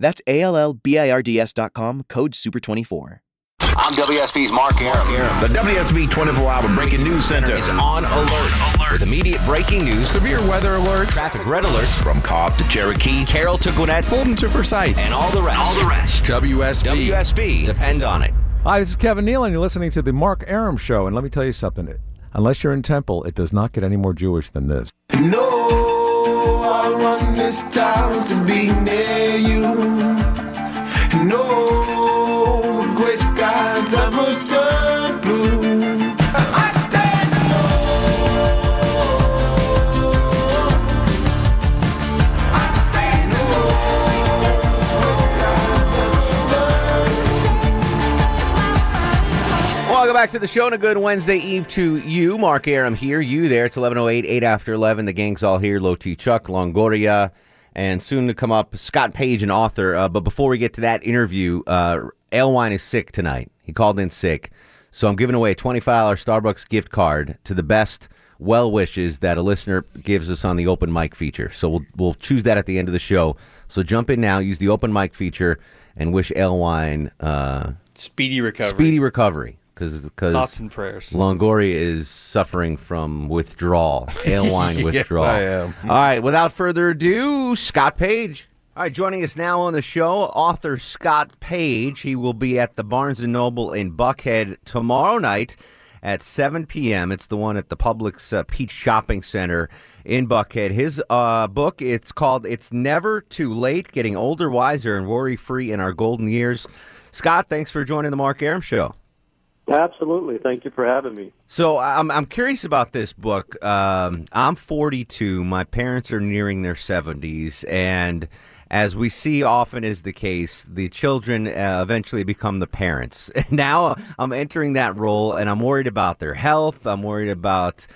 That's A L L B I R D S.com, code SUPER24. I'm WSB's Mark Arum. The WSB 24 Hour Breaking News Center is on alert, alert with immediate breaking news, severe weather alerts, traffic red alerts from Cobb to Cherokee, Carroll to Gwinnett, Fulton to Forsyth, and all the rest. All the rest. WSB. WSB. Depend on it. Hi, this is Kevin Neal, and you're listening to the Mark Arum Show. And let me tell you something. Unless you're in Temple, it does not get any more Jewish than this. No, I want this town to be near you. No, gray skies ever turn back to the show and a good Wednesday Eve to you. Mark Arum here, you there. It's 11.08, 8 after 11. The gang's all here. Low T Chuck, Longoria, and soon to come up, Scott Page, an author. Uh, but before we get to that interview, uh, Alewine is sick tonight. He called in sick. So I'm giving away a $25 Starbucks gift card to the best well wishes that a listener gives us on the open mic feature. So we'll, we'll choose that at the end of the show. So jump in now, use the open mic feature, and wish Alewine uh, Speedy recovery. speedy recovery. Because Thoughts and prayers. Longoria is suffering from withdrawal, Alewine Yes, withdrawal. I am. All right, without further ado, Scott Page. All right, joining us now on the show, author Scott Page. He will be at the Barnes and Noble in Buckhead tomorrow night at 7 p.m. It's the one at the Publix uh, Peach Shopping Center in Buckhead. His uh, book, it's called "It's Never Too Late: Getting Older, Wiser, and Worry-Free in Our Golden Years." Scott, thanks for joining the Mark Arum Show. Absolutely. Thank you for having me. So I'm I'm curious about this book. Um, I'm 42. My parents are nearing their 70s, and as we see often is the case, the children uh, eventually become the parents. now I'm entering that role, and I'm worried about their health. I'm worried about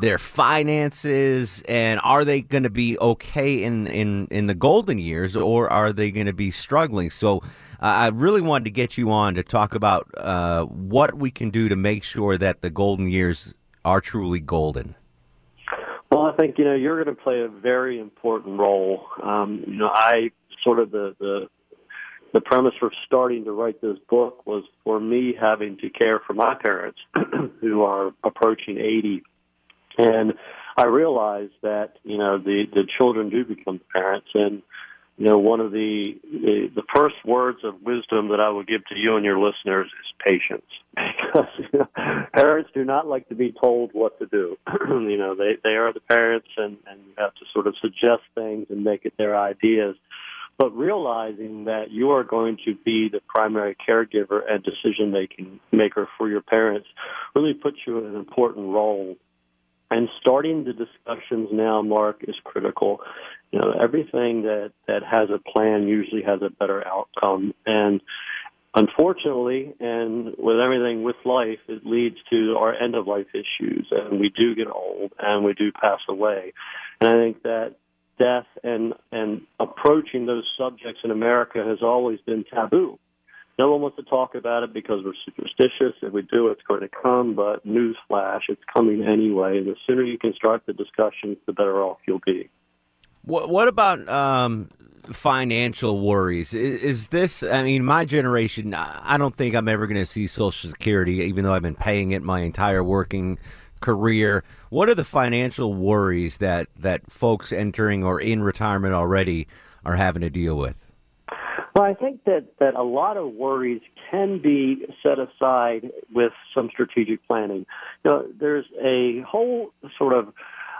their finances, and are they going to be okay in, in, in the golden years, or are they going to be struggling? So uh, I really wanted to get you on to talk about uh, what we can do to make sure that the golden years are truly golden. Well, I think you know you're going to play a very important role. Um, you know, I sort of the the the premise for starting to write this book was for me having to care for my parents who are approaching 80 and I realized that you know the the children do become parents. And you know one of the, the the first words of wisdom that I will give to you and your listeners is patience. Because you know, parents do not like to be told what to do. You know they they are the parents and and you have to sort of suggest things and make it their ideas. But realizing that you are going to be the primary caregiver and decision making maker for your parents really puts you in an important role and starting the discussions now, Mark, is critical. You know, everything that, that has a plan usually has a better outcome. And unfortunately, and with everything with life, it leads to our end of life issues. And we do get old and we do pass away. And I think that death and, and approaching those subjects in America has always been taboo. No one wants to talk about it because we're superstitious. If we do, it's going to come. But newsflash, it's coming anyway. And the sooner you can start the discussions, the better off you'll be. What, what about um, financial worries? Is, is, this, I mean, my generation, I don't think I'm ever going to see Social Security, even though I've been paying it my entire working career. What are the financial worries that, that folks entering or in retirement already are having to deal with? Well, I think that, that a lot of worries can be set aside with some strategic planning. You know, there's a whole sort of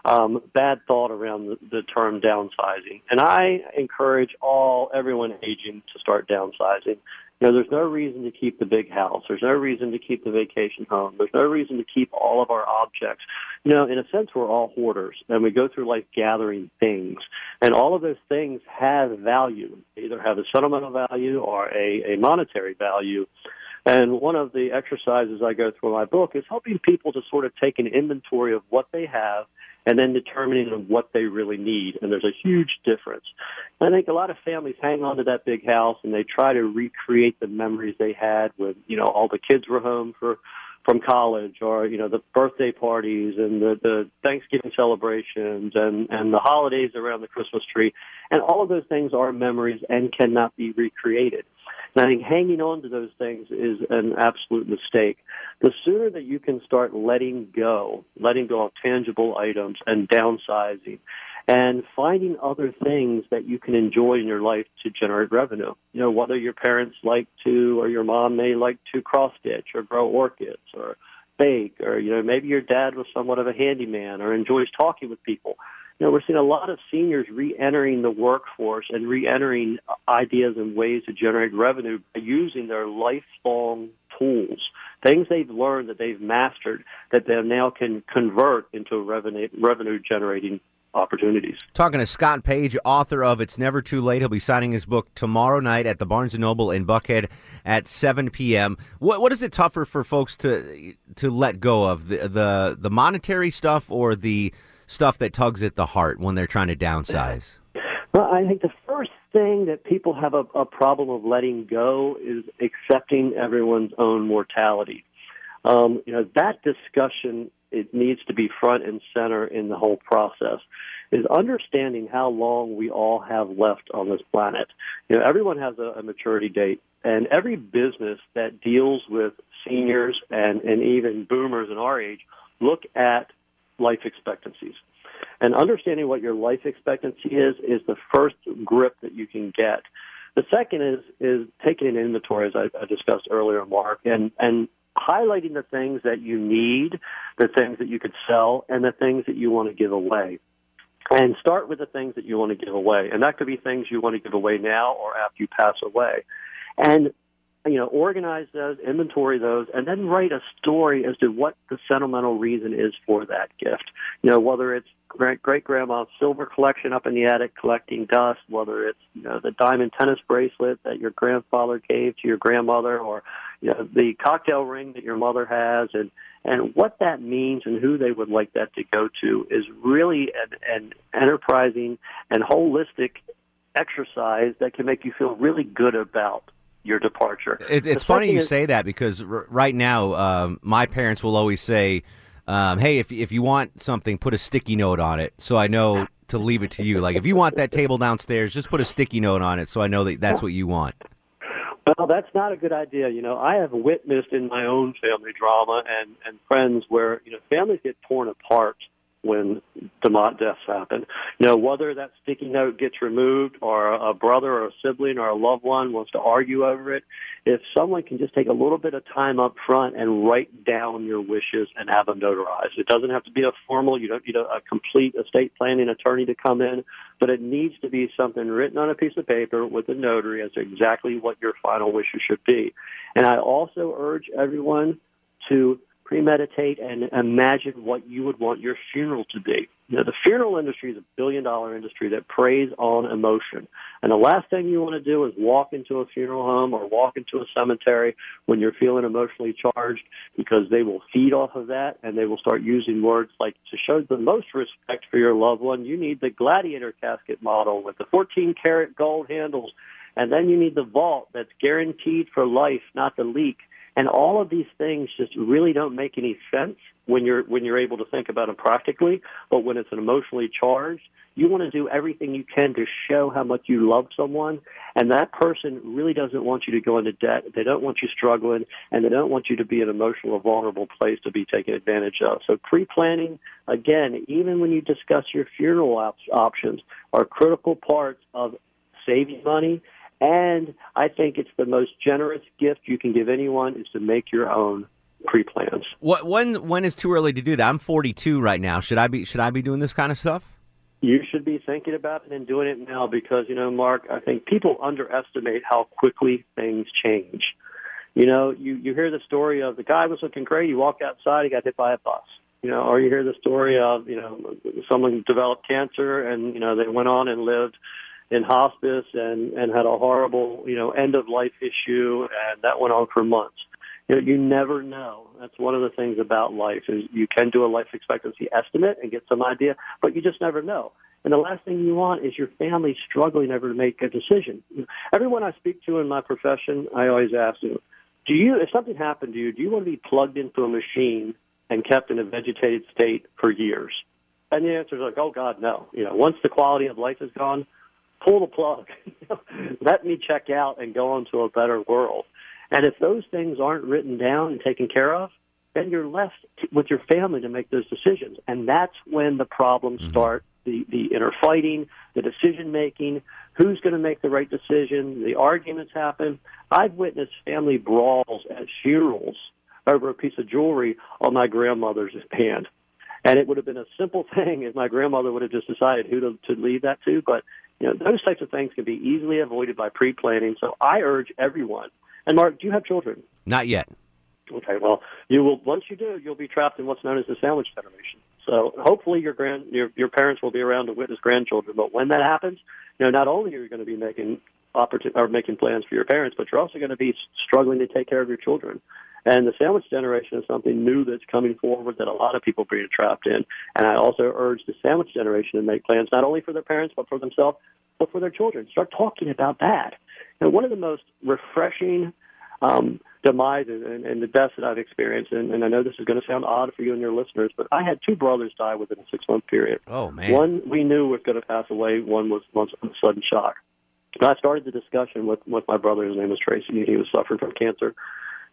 um, bad thought around the, the term downsizing, and I encourage all everyone aging to start downsizing. You know, there's no reason to keep the big house. There's no reason to keep the vacation home. There's no reason to keep all of our objects. You know, in a sense, we're all hoarders, and we go through life gathering things. And all of those things have value. They either have a sentimental value or a, a monetary value. And one of the exercises I go through in my book is helping people to sort of take an inventory of what they have and then determining what they really need. And there's a huge difference. I think a lot of families hang on to that big house and they try to recreate the memories they had when, you know, all the kids were home for from college or you know the birthday parties and the the Thanksgiving celebrations and and the holidays around the Christmas tree and all of those things are memories and cannot be recreated. And I think hanging on to those things is an absolute mistake. The sooner that you can start letting go, letting go of tangible items and downsizing and finding other things that you can enjoy in your life to generate revenue. You know, whether your parents like to or your mom may like to cross stitch or grow orchids or bake or, you know, maybe your dad was somewhat of a handyman or enjoys talking with people you know, we're seeing a lot of seniors re-entering the workforce and re-entering ideas and ways to generate revenue by using their lifelong tools, things they've learned that they've mastered that they now can convert into revenue revenue generating opportunities. Talking to Scott Page, author of It's Never Too Late. He'll be signing his book tomorrow night at the Barnes & Noble in Buckhead at 7 p.m. What, what is it tougher for folks to to let go of, the, the, the monetary stuff or the stuff that tugs at the heart when they're trying to downsize? Well, I think the first thing that people have a, a problem of letting go is accepting everyone's own mortality. Um, you know, that discussion it needs to be front and center in the whole process is understanding how long we all have left on this planet. You know, everyone has a, a maturity date, and every business that deals with seniors and, and even boomers in our age look at life expectancies. And understanding what your life expectancy is is the first grip that you can get. The second is is taking an inventory, as I, I discussed earlier, Mark, and and highlighting the things that you need, the things that you could sell, and the things that you want to give away. And start with the things that you want to give away, and that could be things you want to give away now or after you pass away. And you know, organize those, inventory those, and then write a story as to what the sentimental reason is for that gift. You know, whether it's great great grandma's silver collection up in the attic collecting dust, whether it's you know the diamond tennis bracelet that your grandfather gave to your grandmother, or you know the cocktail ring that your mother has, and and what that means and who they would like that to go to is really an, an enterprising and holistic exercise that can make you feel really good about your departure. It, it's funny you is, say that because r- right now, um, my parents will always say, um, "Hey, if if you want something, put a sticky note on it, so I know to leave it to you. Like if you want that table downstairs, just put a sticky note on it, so I know that that's what you want." Well, that's not a good idea. You know, I have witnessed in my own family drama and and friends where you know families get torn apart when DeMott deaths happen. You know, whether that sticky note gets removed or a brother or a sibling or a loved one wants to argue over it, if someone can just take a little bit of time up front and write down your wishes and have them notarized. It doesn't have to be a formal, you don't need a, a complete estate planning attorney to come in, but it needs to be something written on a piece of paper with a notary as to exactly what your final wishes should be. And I also urge everyone to premeditate and imagine what you would want your funeral to be. You the funeral industry is a billion dollar industry that preys on emotion. And the last thing you want to do is walk into a funeral home or walk into a cemetery when you're feeling emotionally charged because they will feed off of that and they will start using words like to show the most respect for your loved one, you need the gladiator casket model with the 14 karat gold handles. And then you need the vault that's guaranteed for life, not the leak. And all of these things just really don't make any sense when you're when you're able to think about them practically. But when it's an emotionally charged, you want to do everything you can to show how much you love someone, and that person really doesn't want you to go into debt. They don't want you struggling, and they don't want you to be in an emotional, or vulnerable place to be taken advantage of. So pre-planning, again, even when you discuss your funeral op- options, are critical parts of saving money and I think it's the most generous gift you can give anyone is to make your own pre-plans. What when when is too early to do that? I'm 42 right now. Should I be should I be doing this kind of stuff? You should be thinking about it and doing it now because you know, Mark, I think people underestimate how quickly things change. You know, you you hear the story of the guy was looking great. He walked outside, he got hit by a bus. You know, or you hear the story of you know someone developed cancer and you know they went on and lived in hospice and and had a horrible you know end of life issue and that went on for months you know, you never know. That's one of the things about life is you can do a life expectancy estimate and get some idea, but you just never know. And the last thing you want is your family struggling ever to make a decision. Everyone I speak to in my profession, I always ask them, do you, if something happened to you, do you want to be plugged into a machine and kept in a vegetated state for years? And the answer is like, oh God, no. You know, once the quality of life is gone, pull the plug. Let me check out and go on to a better world. And if those things aren't written down and taken care of, then you're left with your family to make those decisions. And that's when the problems mm-hmm. start the, the inner fighting, the decision making, who's going to make the right decision, the arguments happen. I've witnessed family brawls at funerals over a piece of jewelry on my grandmother's hand. And it would have been a simple thing if my grandmother would have just decided who to, to leave that to. But you know, those types of things can be easily avoided by pre-planning. So I urge everyone. And Mark, do you have children? Not yet. Okay, well, you will. Once you do, you'll be trapped in what's known as the sandwich generation. So hopefully, your grand your your parents will be around to witness grandchildren. But when that happens, you know, not only are you going to be making opportun- or making plans for your parents, but you're also going to be struggling to take care of your children. And the sandwich generation is something new that's coming forward that a lot of people are being trapped in. And I also urge the sandwich generation to make plans not only for their parents but for themselves, but for their children. Start talking about that. And one of the most refreshing um, demises and, and the deaths that I've experienced, and, and I know this is going to sound odd for you and your listeners, but I had two brothers die within a six month period. Oh man. One we knew was going to pass away. One was was a sudden shock. And I started the discussion with with my brother. His name was Tracy. and He was suffering from cancer.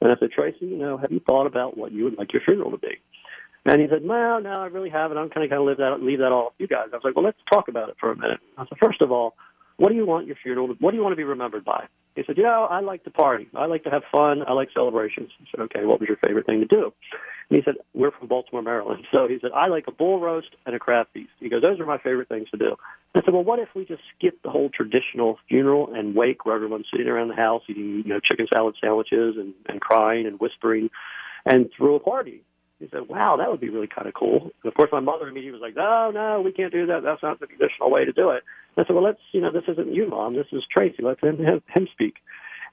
And I said, Tracy, you know, have you thought about what you would like your funeral to be? And he said, Well, no, I really haven't. I'm kind of kind of leave that leave that all to you guys. I was like, Well, let's talk about it for a minute. I said, First of all, what do you want your funeral? To, what do you want to be remembered by? He said, You know, I like to party. I like to have fun. I like celebrations. I said, Okay, what was your favorite thing to do? And he said, We're from Baltimore, Maryland. So he said, I like a bull roast and a crab feast. He goes, Those are my favorite things to do. I said, Well, what if we just skip the whole traditional funeral and wake where everyone's sitting around the house eating, you know, chicken salad sandwiches and, and crying and whispering and throw a party? He said, "Wow, that would be really kind of cool." And of course, my mother immediately was like, "No, no, we can't do that. That's not the traditional way to do it." I said, "Well, let's, you know, this isn't you, mom. This is Tracy. Let him him, him speak."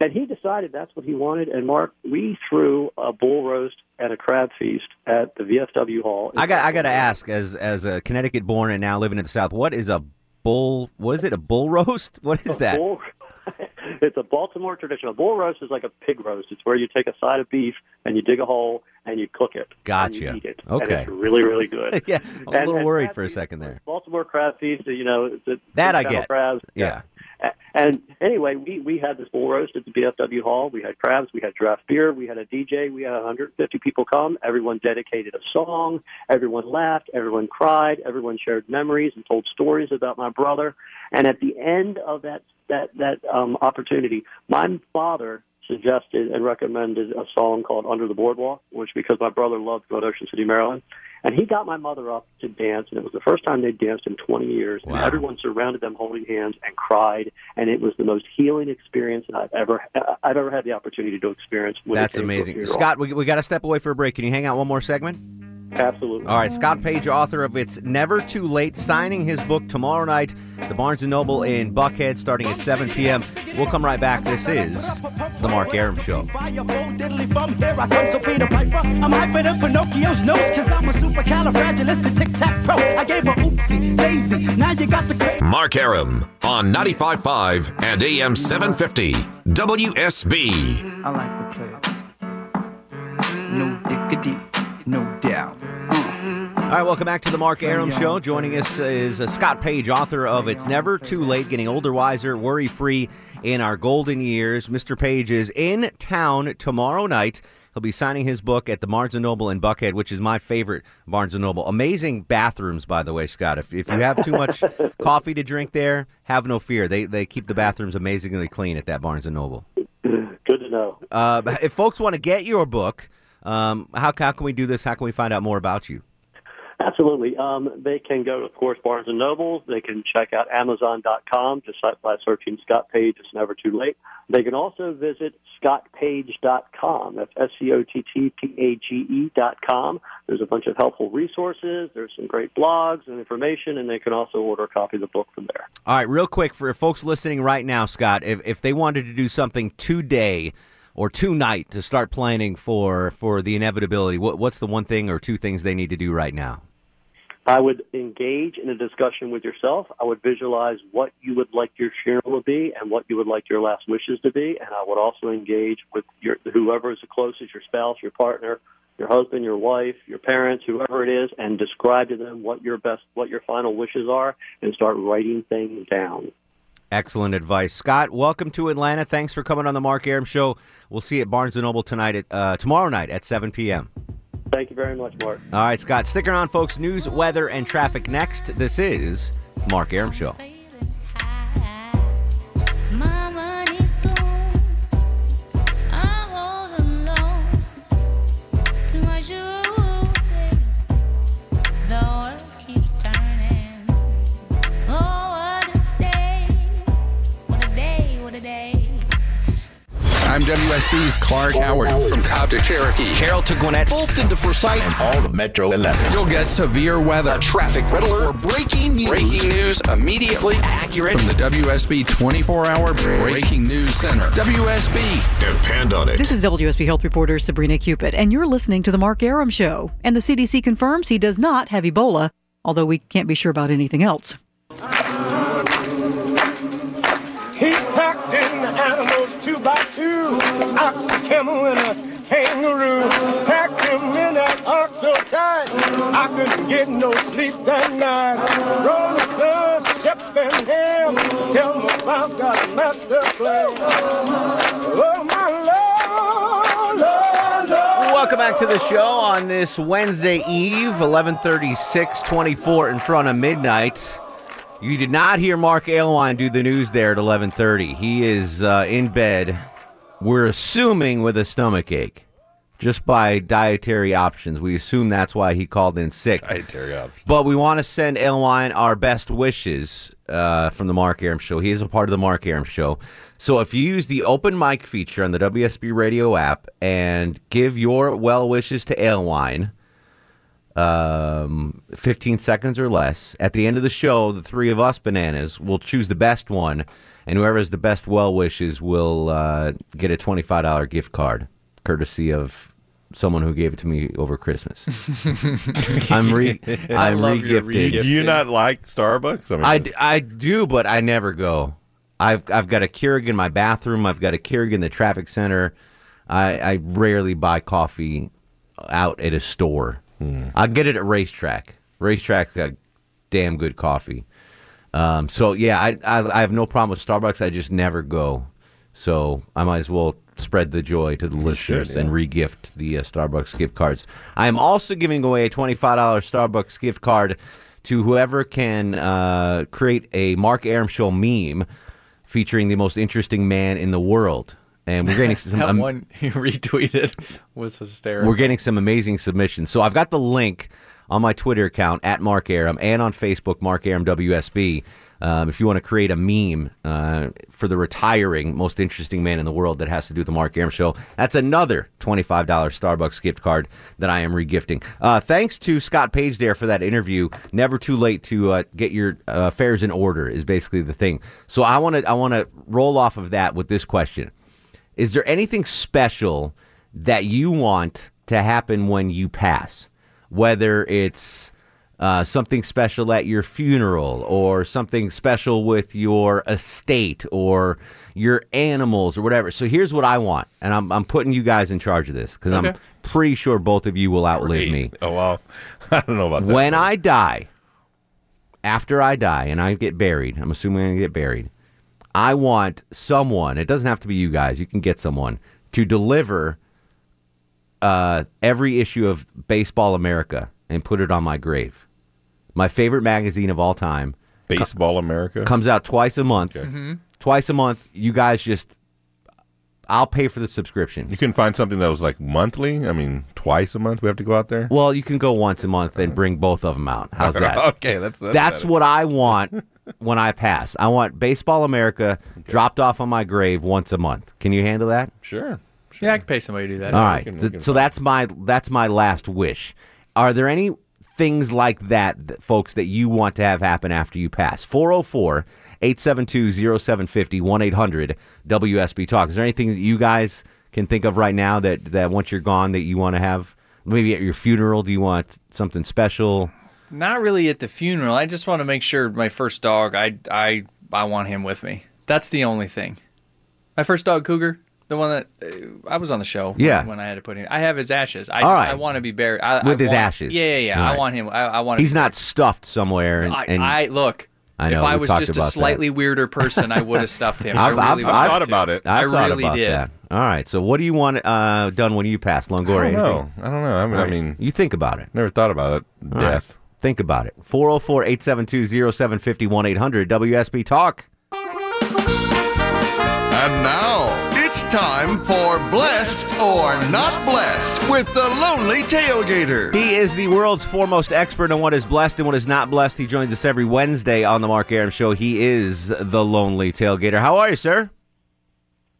And he decided that's what he wanted. And Mark, we threw a bull roast and a crab feast at the VFW Hall. I got I got to ask as as a Connecticut born and now living in the South, what is a bull? What is it? A bull roast? What is that? Bull, it's a Baltimore tradition. A bull roast is like a pig roast. It's where you take a side of beef and you dig a hole and you cook it. Gotcha. And you eat it. Okay. And it's really, really good. yeah, I'm a little worried for a second there. Baltimore crab feast, you know, the, That I get. Crabs. Yeah. A- And anyway, we we had this bull roast at the VFW Hall. We had crabs, we had draft beer, we had a DJ, we had 150 people come. Everyone dedicated a song. Everyone laughed. Everyone cried. Everyone shared memories and told stories about my brother. And at the end of that that that um, opportunity, my father suggested and recommended a song called "Under the Boardwalk," which because my brother loved to Ocean City, Maryland. And he got my mother up to dance, and it was the first time they'd danced in 20 years. wow. And everyone surrounded them, holding hands, and cried. And it was the most healing experience that I've ever I've ever had the opportunity to experience. That's came to a amazing. Scott, we, we got to step away for a break. Can you hang out one more segment? Absolutely. All right, Scott Page, author of It's Never Too Late, signing his book tomorrow night, the Barnes & Noble in Buckhead, starting at 7 p.m. We'll come right back. This is The Mark Arum Show. Fire full diddly bum, here I come, so Peter Piper. I'm hyping up Pinocchio's nose, cause I'm a supercalifragilistic pro. I gave her oopsie, daisy, now you got the. Mark Arum on 95.5 and AM 750 WSB. I like the players. No diggity, no doubt. All right, welcome back to the Mark Arum Show. Joining us is uh, Scott Page, author of It's Never Too Late, Getting Older, Wiser, Worry Free in Our Golden Years. Mr. Page is in town tomorrow night. He'll be signing his book at the Barnes & Noble in Buckhead, which is my favorite Barnes & Noble. Amazing bathrooms, by the way, Scott. If, if you have too much coffee to drink there, have no fear. They, they keep the bathrooms amazingly clean at that Barnes & Noble. Good to know. Uh, if folks want to get your book, um, how, how can we do this? How can we find out more about you? Absolutely. Um, they can go, of course, Barnes and Noble. They can check out Amazon.com just by searching Scott Page. It's never too late. They can also visit ScottPage.com. That's S C O T T P A G E dot com. There's a bunch of helpful resources. There's some great blogs and information, and they can also order a copy of the book from there. All right, real quick for folks listening right now, Scott, if, if they wanted to do something today or tonight to start planning for for the inevitability? What, what's the one thing or two things they need to do right now? I would engage in a discussion with yourself. I would visualize what you would like your funeral to be and what you would like your last wishes to be. And I would also engage with your whoever is the closest, your spouse, your partner, your husband, your wife, your parents, whoever it is, and describe to them what your best, what your final wishes are, and start writing things down. Excellent advice, Scott. Welcome to Atlanta. Thanks for coming on the Mark Arum Show. We'll see you at Barnes and Noble tonight at uh, tomorrow night at 7 p.m. Thank you very much, Mark. All right, Scott. Stick around, folks. News, weather, and traffic next. This is Mark Arum Show. WSB's Clark Howard from Cobb to Cherokee. Carroll to Gwinnett. Fulton to Forsyth. And all of Metro 11. You'll get severe weather. A traffic red alert. or breaking news. Breaking news immediately Accurate. from the WSB 24 hour Breaking News Center. WSB. Depend on it. This is WSB Health reporter Sabrina Cupid, and you're listening to The Mark Arum Show. And the CDC confirms he does not have Ebola, although we can't be sure about anything else. Two ox, a camel, and a kangaroo. Packed him in that ox so tight, I couldn't get no sleep that night. Rolling Stone, Shep and Ham, tell me about that master plan. Oh, my Lord. Welcome back to the show on this Wednesday Eve, 1136, 24 in front of midnight. You did not hear Mark Alewine do the news there at 1130. He is uh, in bed, we're assuming with a stomach ache. Just by dietary options. We assume that's why he called in sick. Dietary options. But we want to send Alewine our best wishes uh, from the Mark Arum Show. He is a part of the Mark Arum Show. So if you use the open mic feature on the WSB radio app and give your well wishes to Alewine, um, 15 seconds or less, at the end of the show, the three of us bananas will choose the best one, and whoever has the best well wishes will uh, get a $25 gift card, courtesy of someone who gave it to me over Christmas. I'm re I'm regifted. Do you not like Starbucks? I mean, I, d- I do, but I never go. I've I've got a Keurig in my bathroom. I've got a Keurig in the traffic center. I, I rarely buy coffee out at a store. I get it at RaceTrac. RaceTrac got damn good coffee. Um, so yeah, I, I I have no problem with Starbucks. I just never go. So I might as well spread the joy to the listeners should, and regift the uh, Starbucks gift cards. I am also giving away a twenty-five dollars Starbucks gift card to whoever can uh, create a Mark Arum Show meme featuring the most interesting man in the world. And we're getting some that um, one you retweeted was hysterical. we're getting some amazing submissions. So I've got the link on my Twitter account at Mark Arum and on Facebook, Mark Arum WSB. Um, if you want to create a meme uh, for the retiring most interesting man in the world that has to do with the Mark Arum show, that's another $25 Starbucks gift card that I am regifting. Uh, thanks to Scott Page there for that interview. Never too late to uh, get your uh, affairs in order is basically the thing. So I want to I want to roll off of that with this question. Is there anything special that you want to happen when you pass? Whether it's uh, something special at your funeral, or something special with your estate, or your animals, or whatever. So here's what I want, and I'm, I'm putting you guys in charge of this because I'm pretty sure both of you will outlive me. Oh well, I don't know about that. When I die, after I die and I get buried, I'm assuming to get buried. I want someone, it doesn't have to be you guys, you can get someone to deliver uh, every issue of Baseball America and put it on my grave. My favorite magazine of all time. Baseball America comes out twice a month. Mhm. Twice a month. You guys just, I'll pay for the subscription. You can find something that was like monthly. I mean, twice a month we have to go out there. Well, you can go once a month and bring both of them out. How's that? Okay, that's- that's that's what I want when I pass. I want Baseball America dropped off on my grave once a month. Can you handle that? Sure. Yeah, I can pay somebody to do that. All right. so, so that's my that's my last wish. Are there any things like that, that, folks, that you want to have happen after you pass? 404 872 0750 1 800 WSB Talk. Is there anything that you guys can think of right now that that once you're gone that you want to have? Maybe at your funeral, do you want something special? Not really at the funeral. I just want to make sure my first dog. I I I want him with me. That's the only thing. My first dog, Cougar, the one that uh, I was on the show. when- Yeah. When, I had to put him, I have his ashes. I just, right. I want to be buried I, With I his want- ashes. Yeah, yeah, yeah. All I want him. I, I want. He's not stuffed somewhere. And, I, and I look. I know, if I was just a about that. slightly weirder person, I would have stuffed him. I I've, really I've, I've thought to. about it. I I've thought really about did. that. All right. So, what do you want uh, done when you pass, Longoria? I don't know. Anything? I don't know. I mean, All I mean, you think about it. never thought about it. All right. Death. Think about it. 404 872 0750 800 WSB Talk. And now it's time for Blessed or Not Blessed with the Lonely Tailgater. He is the world's foremost expert on what is blessed and what is not blessed. He joins us every Wednesday on the Mark Arum Show. He is the Lonely Tailgater. How are you, sir?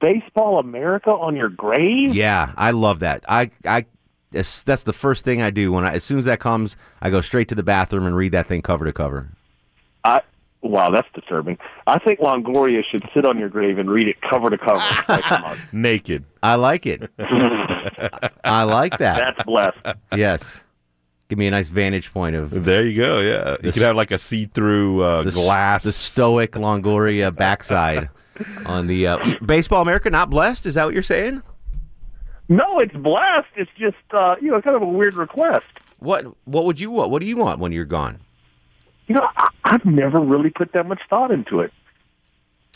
Baseball America on your grave? Yeah, I love that. I, I, that's that's the first thing I do when I, as soon as that comes, I go straight to the bathroom and read that thing cover to cover. I wow, that's disturbing. I think Longoria should sit on your grave and read it cover to cover. Like. Naked. I like it. I like that. That's blessed. Yes. Give me a nice vantage point of There you go. Yeah, you could have like a see-through uh, the glass. the stoic Longoria backside on the uh, baseball America. Not blessed. Is that what you're saying? No, it's blessed. It's just uh, you know, kind of a weird request. What What would you want? What do you want when you're gone? You know, I, I've never really put that much thought into it.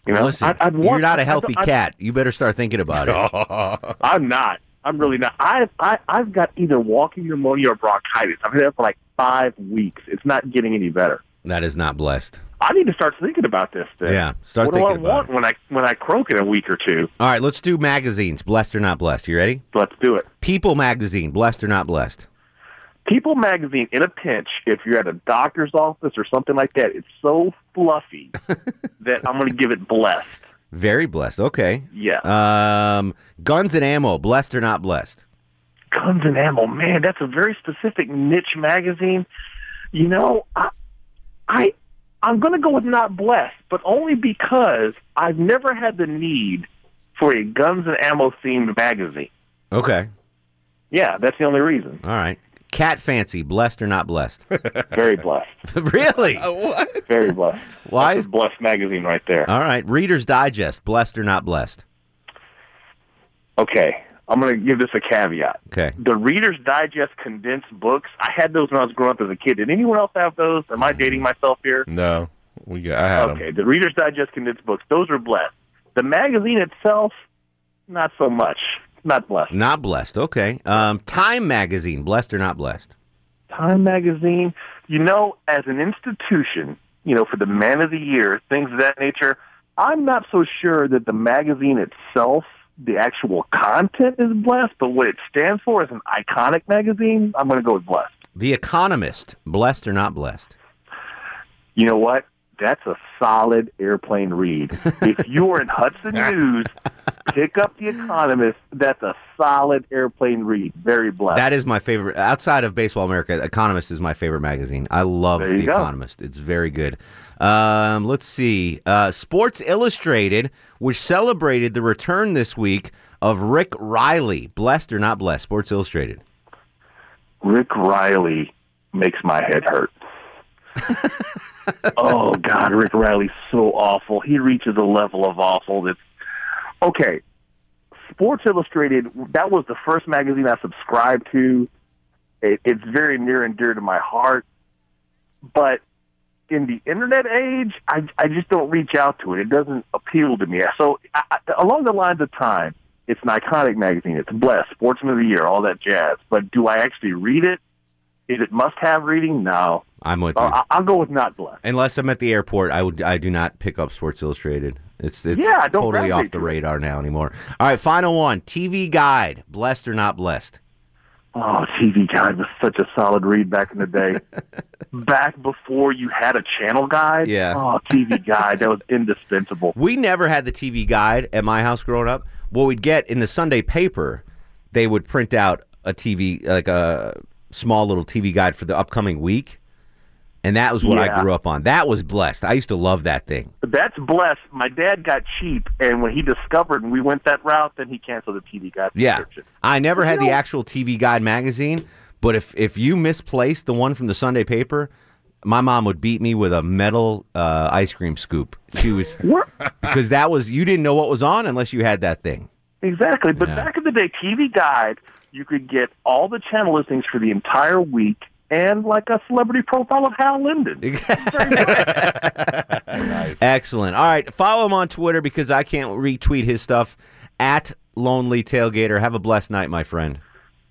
You know, Listen, I, I'd you're not a healthy I- cat. You better start thinking about it. I'm not. I'm really not. I, I I've got either walking pneumonia or bronchitis. I've had that for like five weeks. It's not getting any better. that is not blessed. I need to start thinking about this. Then. Yeah, start thinking about what thinking do I want when I when I croak in a week or two? All right, let's do magazines. Blessed or not blessed? You ready? Let's do it. People magazine. Blessed or not blessed? People magazine in a pinch, if you're at a doctor's office or something like that, it's so fluffy that I'm going to give it blessed. Very blessed. Okay. Yeah. Um, guns and ammo. Blessed or not blessed? Guns and Ammo, man, that's a very specific niche magazine. You know, I, I I'm going to go with not blessed, but only because I've never had the need for a guns and ammo themed magazine. Okay. Yeah, that's the only reason. All right. Cat fancy. Blessed or not blessed? Very blessed. really? what? Very blessed. Why? That's a blessed magazine right there. All right. Reader's Digest. Blessed or not blessed? Okay, I'm going to give this a caveat. Okay. The Reader's Digest condensed books, I had those when I was growing up as a kid. Did anyone else have those? Am I dating myself here? No, we got. I had. Okay, the Reader's Digest condensed books, those are blessed. The magazine itself, not so much. Not blessed. Not blessed. Okay. Um, Time magazine. Blessed or not blessed? Time Magazine, you know, as an institution, you know, for the Man of the Year, things of that nature, I'm not so sure that the magazine itself, the actual content is blessed, but what it stands for is an iconic magazine, I'm going to go with blessed. The Economist. Blessed or not blessed? You know what? That's a solid airplane read. if you are in Hudson News, pick up The Economist. That's a solid airplane read. Very blessed. That is my favorite. Outside of Baseball America, Economist is my favorite magazine. I love The go. Economist. It's very good. Um, let's see. Uh, Sports Illustrated, which celebrated the return this week of Rick Reilly. Blessed or not blessed? Sports Illustrated. Rick Reilly makes my head hurt. oh God, Rick Reilly's so awful. He reaches a level of awful that's okay. Sports Illustrated, that was the first magazine I subscribed to. It, it's very near and dear to my heart. But in the internet age, I, I just don't reach out to it. It doesn't appeal to me. So I, along the lines of time, it's an iconic magazine. It's blessed, Sportsman of the Year, all that jazz. But do I actually read it? Is it must-have reading? No. I'm with you. Uh, I- I'll go with not blessed. Unless I'm at the airport, I would. I do not pick up Sports Illustrated. It's it's Yeah, totally off the radar now anymore. All right, final one. TV Guide. Blessed or not blessed? Oh, TV Guide was such a solid read back in the day. back before you had a channel guide. Yeah. Oh, TV Guide, that was indispensable. We never had the TV guide at my house growing up. What we'd get in the Sunday paper, they would print out a TV, like a small little TV guide for the upcoming week. And that was what I grew up on. That was blessed. I used to love that thing. That's blessed. My dad got cheap, and when he discovered and we went that route, then he canceled the TV guide Yeah. I never had the know- actual TV Guide magazine, but if if you misplaced the one from the Sunday paper, my mom would beat me with a metal uh, ice cream scoop. She was because that was you didn't know what was on unless you had that thing. Exactly. But Yeah. back in the day, TV Guide, you could get all the channel listings for the entire week and like a celebrity profile of Hal Linden. Excellent. All right, follow him on Twitter because I can't retweet his stuff at Lonely Tailgater. Have a blessed night, my friend.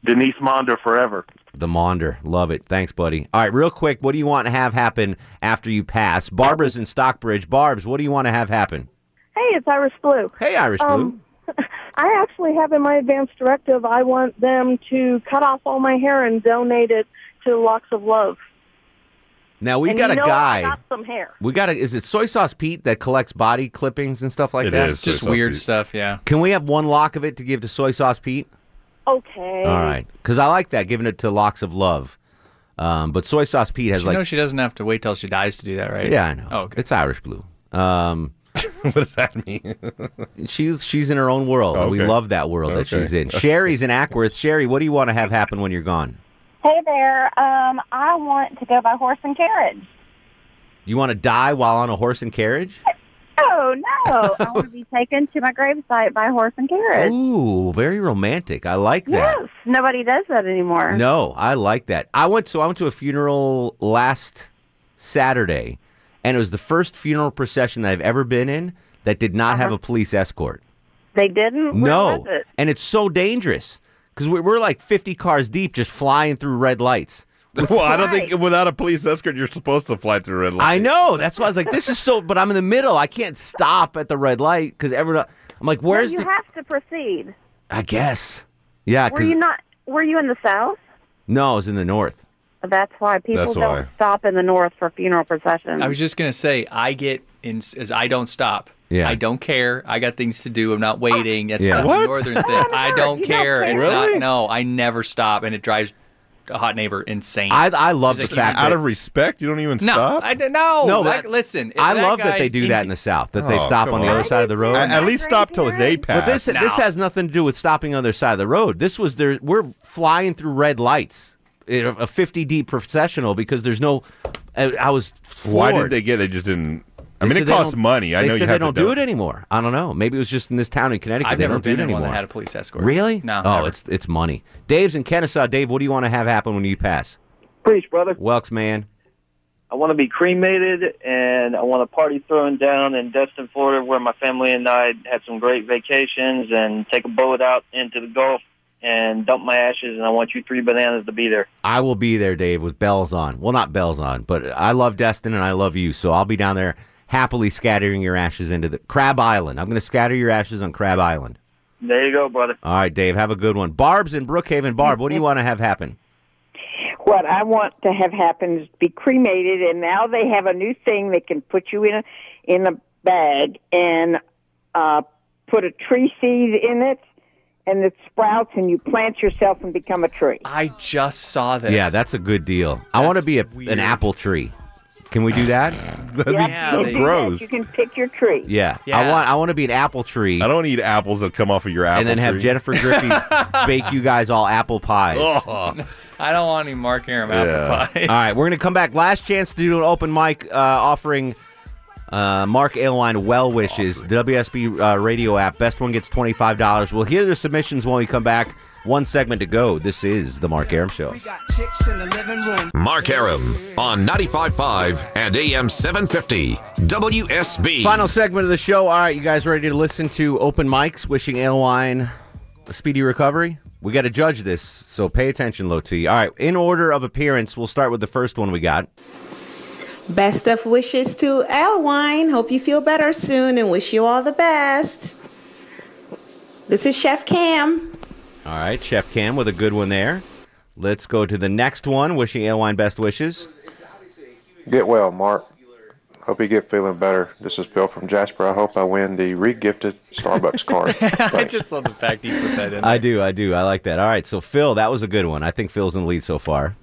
Denise Monder forever. The Maunder. Love it. Thanks, buddy. All right, real quick, what do you want to have happen after you pass? Barbara's in Stockbridge. Barb's, what do you want to have happen? Hey, it's Irish Blue. Hey, Irish Blue. Um, I actually have in my advance directive, I want them to cut off all my hair and donate it to Locks of Love. Now we and got you a know guy. I got some hair. We got a. Is it Soy Sauce Pete that collects body clippings and stuff like It that? is Just Soy Sauce weird Pete. stuff, yeah. Can we have one lock of it to give to Soy Sauce Pete? Okay. All right, because I like that, giving it to Locks of Love. Um, but Soy Sauce Pete has you like. know she doesn't have to wait till she dies to do that, right? Yeah, I know. Oh, okay. It's Irish Blue. Um, what does that mean? she's she's in her own world. and We Okay. love that world that Okay. she's in. Sherry's in Acworth. Sherry, what do you want to have happen when you're gone? Hey there. Um, I want to go by horse and carriage. You want to die while on a horse and carriage? Oh no! I want to be taken to my gravesite by horse and carriage. Ooh, very romantic. I like that. Yes, nobody does that anymore. No, I like that. I went so I went to a funeral last Saturday, and it was the first funeral procession that I've ever been in that did not have a police escort. They didn't. Where no, was it? and it's so dangerous because we, we're like fifty cars deep, just flying through red lights. well, I don't think without a police escort, you're supposed to fly through red light. I know. That's why I was like, this is so. But I'm in the middle. I can't stop at the red light because everyone. I'm like, where's well, you the? have to proceed. I guess. Yeah, Were because you not? Were you in the south? no, I was in the north. That's why people That's don't why. stop in the north for funeral processions. I was just gonna say I get in as I don't stop. Yeah. I don't care. I got things to do. I'm not ah. waiting. That's, Yeah. it's What? a northern thing. I don't care. care? It's Really? not. No, I never stop, and it drives a hot neighbor insane. I I love She's the like, fact Out that of respect, you don't even no, stop. I d- no, No, like, that- listen. I that love that they guy's do that in the South. That they Oh, stop on the on. other side of the road. At, at least stop till they pass. But this this has nothing to do with stopping on the other side of the road. This was there. We're flying through red lights, a a fifty deep processional because there's no. I, I was. Why did they get? They just didn't. I mean, it costs money. I they know said you they don't to do it anymore. I don't know. Maybe it was just in this town in Connecticut. I've they never don't do been it in one anymore. that had a police escort. Really? No. Oh, never. it's it's money. Dave's in Kennesaw. Dave, what do you want to have happen when you pass? Preach, brother. Welks, man. I want to be cremated, and I want a party thrown down in Destin, Florida, where my family and I had some great vacations, and take a boat out into the Gulf and dump my ashes. And I want you three bananas to be there. I will be there, Dave, with bells on. Well, not bells on, but I love Destin and I love you, so I'll be down there happily scattering your ashes into the Crab Island. I'm going to scatter your ashes on Crab Island. There you go, brother. All right, Dave, have a good one. Barb's in Brookhaven. Barb, what do you want to have happen? What I want to have happen is be cremated, and now they have a new thing. They can put you in a in a bag and uh, put a tree seed in it, and it sprouts, and you plant yourself and become a tree. I just saw this. Yeah, that's a good deal. I want to be a, an apple tree. Can we do that? That'd Yeah, you do that. You can pick your tree. Yeah. I want I want to be an apple tree. I don't eat apples that come off of your apple And then have tree. Jennifer Griffey bake you guys all apple pies. I don't want any Mark Arum apple pie. All right, we're going to come back. Last chance to do an open mic uh, offering uh, Mark Alewine well wishes. The WSB uh, radio app. Best one gets $25. We'll hear the submissions when we come back. One segment to go. This is The Mark Arum Show. Mark Arum on 95.5 and AM 750 WSB. Final segment of the show. All right, you guys ready to listen to open mics wishing Alewine a speedy recovery? We got to judge this, so pay attention, low T. All right, in order of appearance, we'll start with the first one we got. Best of wishes to Alewine. Hope you feel better soon and wish you all the best. This is Chef Cam. All right, Chef Cam with a good one there. Let's go to the next one. Wishing Alewine best wishes. Get well, Mark. Hope you get feeling better. This is Phil from Jasper. I hope I win the re-gifted Starbucks card. I just love the fact you put that in. I do, I do. I like that. All right, so Phil, that was a good one. I think Phil's in the lead so far.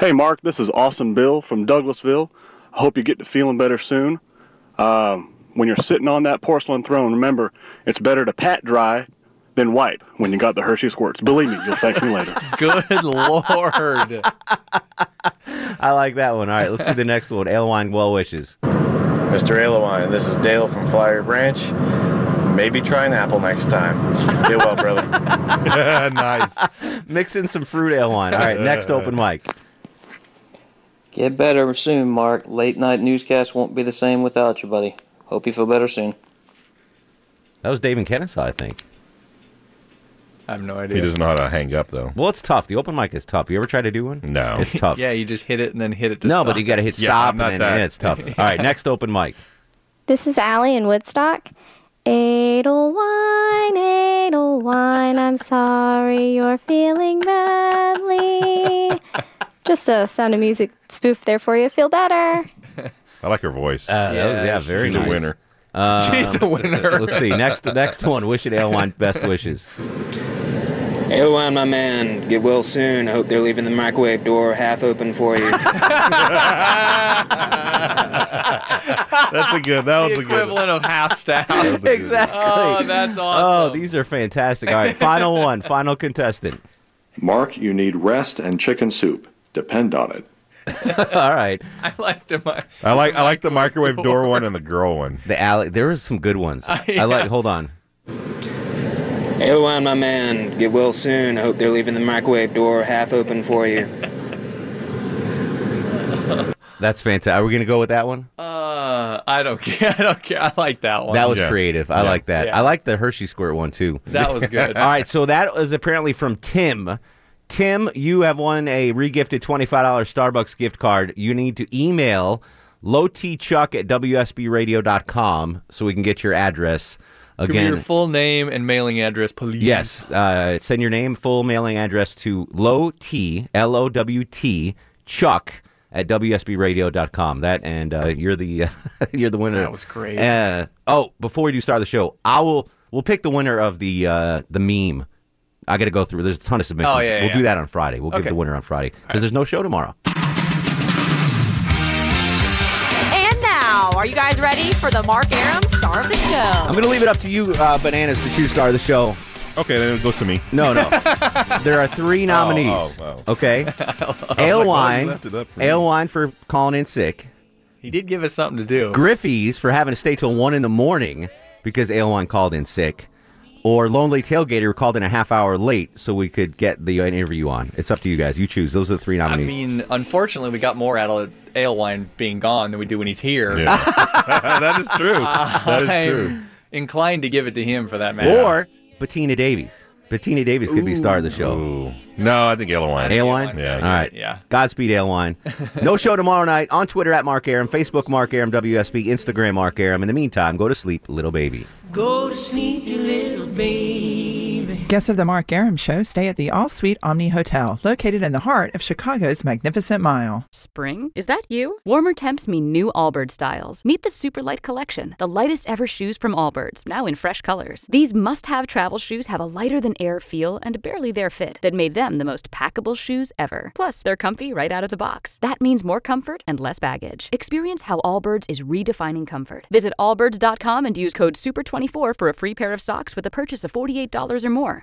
Hey, Mark, this is Awesome Bill from Douglasville. I hope you get to feeling better soon. Um, when you're sitting on that porcelain throne, remember, it's better to pat dry than wipe when you got the Hershey squirts. Believe me, you'll thank me later. Good lord. I like that one. All right, let's see the next one. Alewine well wishes. Mr. Alewine, this is Dale from Flowery Branch. Maybe try an apple next time. Get well, brother. nice. Mix in some fruit ale wine. All right, next open mic. Get better soon, Mark. Late night newscast won't be the same without you, buddy. Hope you feel better soon. That was Dave and Kennesaw, I think. I have no idea. He doesn't know how to hang up though. Well, it's tough. The open mic is tough. You ever try to do one? No. It's tough. Yeah, you just hit it and then hit it to no, stop. but you got to hit Yeah, stop I'm not and then that. yeah, it's tough. All right, next open mic. This is Allie in Woodstock. Edelwine, Edelwine, I'm sorry you're feeling badly. Just a sound of music spoof there for you. Feel better. I like her voice. Uh, that was- yeah, very She's nice. a winner. Um, She's the winner. let's see. Next, next one. Wish it Alewine best wishes. Alewan, my man, get well soon. I hope they're leaving the microwave door half open for you. That's a good. That was the a good. equivalent of half staff. exactly. Oh, that's awesome. Oh, these are fantastic. All right, final one. Final contestant. Mark, you need rest and chicken soup. Depend on it. All right. I like the mic. I like I like the microwave door one and the girl one. The alley. There was some good ones. I yeah. like. Hold on. Alewan, my man, get well soon. I hope they're leaving the microwave door half open for you. That's fantastic. Are we gonna go with that one? Uh, I don't care. I don't care. I like that one. That was creative. I Yeah. like that. Yeah. I like the Hershey Squirt one too. That was good. All right, so that was apparently from Tim. Tim, you have won a regifted $25 Starbucks gift card. You need to email lowtchuck at wsbradio.com so we can get your address. Give me Again, your full name and mailing address, please. yes, uh, send your name, full mailing address to low T, L O W T, Chuck at wsbradio.com. That and uh, you're the you're the winner. That was great. Uh, oh, before we do start the show, I will we'll pick the winner of the uh, the meme. I got to go through. There's a ton of submissions. Oh, yeah, we'll yeah. do that on Friday. We'll give the winner on Friday because there's no show tomorrow. And now, are you guys ready for the Mark Arum star of the show? I'm going to leave it up to you, uh, Bananas, the two star of the show. Okay, then it goes to me. No, no. there are three nominees. oh, oh. Okay. glad Alewine. left it up for. Alewine for calling in sick. He did give us something to do. Griffey's for having to stay till one in the morning because Alewine called in sick. Or Lonely Tailgater who called in a half hour late so we could get the interview on. It's up to you guys. You choose. Those are the three nominees. I mean, unfortunately, we got more out of Alewine being gone than we do when he's here. that is true. That is I'm true. Inclined to give it to him for that matter. or Bettina Davies. Bettina Davies could be star of the show. No, I think Alewine. Ale wine? Yeah. All right. Yeah. Godspeed, Alewine. no show tomorrow night. On Twitter at Mark Arum, Facebook Mark Arum WSB, Instagram Mark Arum. In the meantime, go to sleep, little baby. Go to sleep, you little baby. Guests of the Mark Arum Show stay at the All Suite Omni Hotel, located in the heart of Chicago's Magnificent Mile. Spring? Is that you? Warmer temps mean new Allbirds styles. Meet the Super Light Collection, the lightest ever shoes from Allbirds, now in fresh colors. These must have travel shoes have a lighter than air feel and barely there fit that made them the most packable shoes ever. Plus, they're comfy right out of the box. That means more comfort and less baggage. Experience how Allbirds is redefining comfort. Visit allbirds.com and use code SUPER24 for a free pair of socks with a purchase of $48 or more.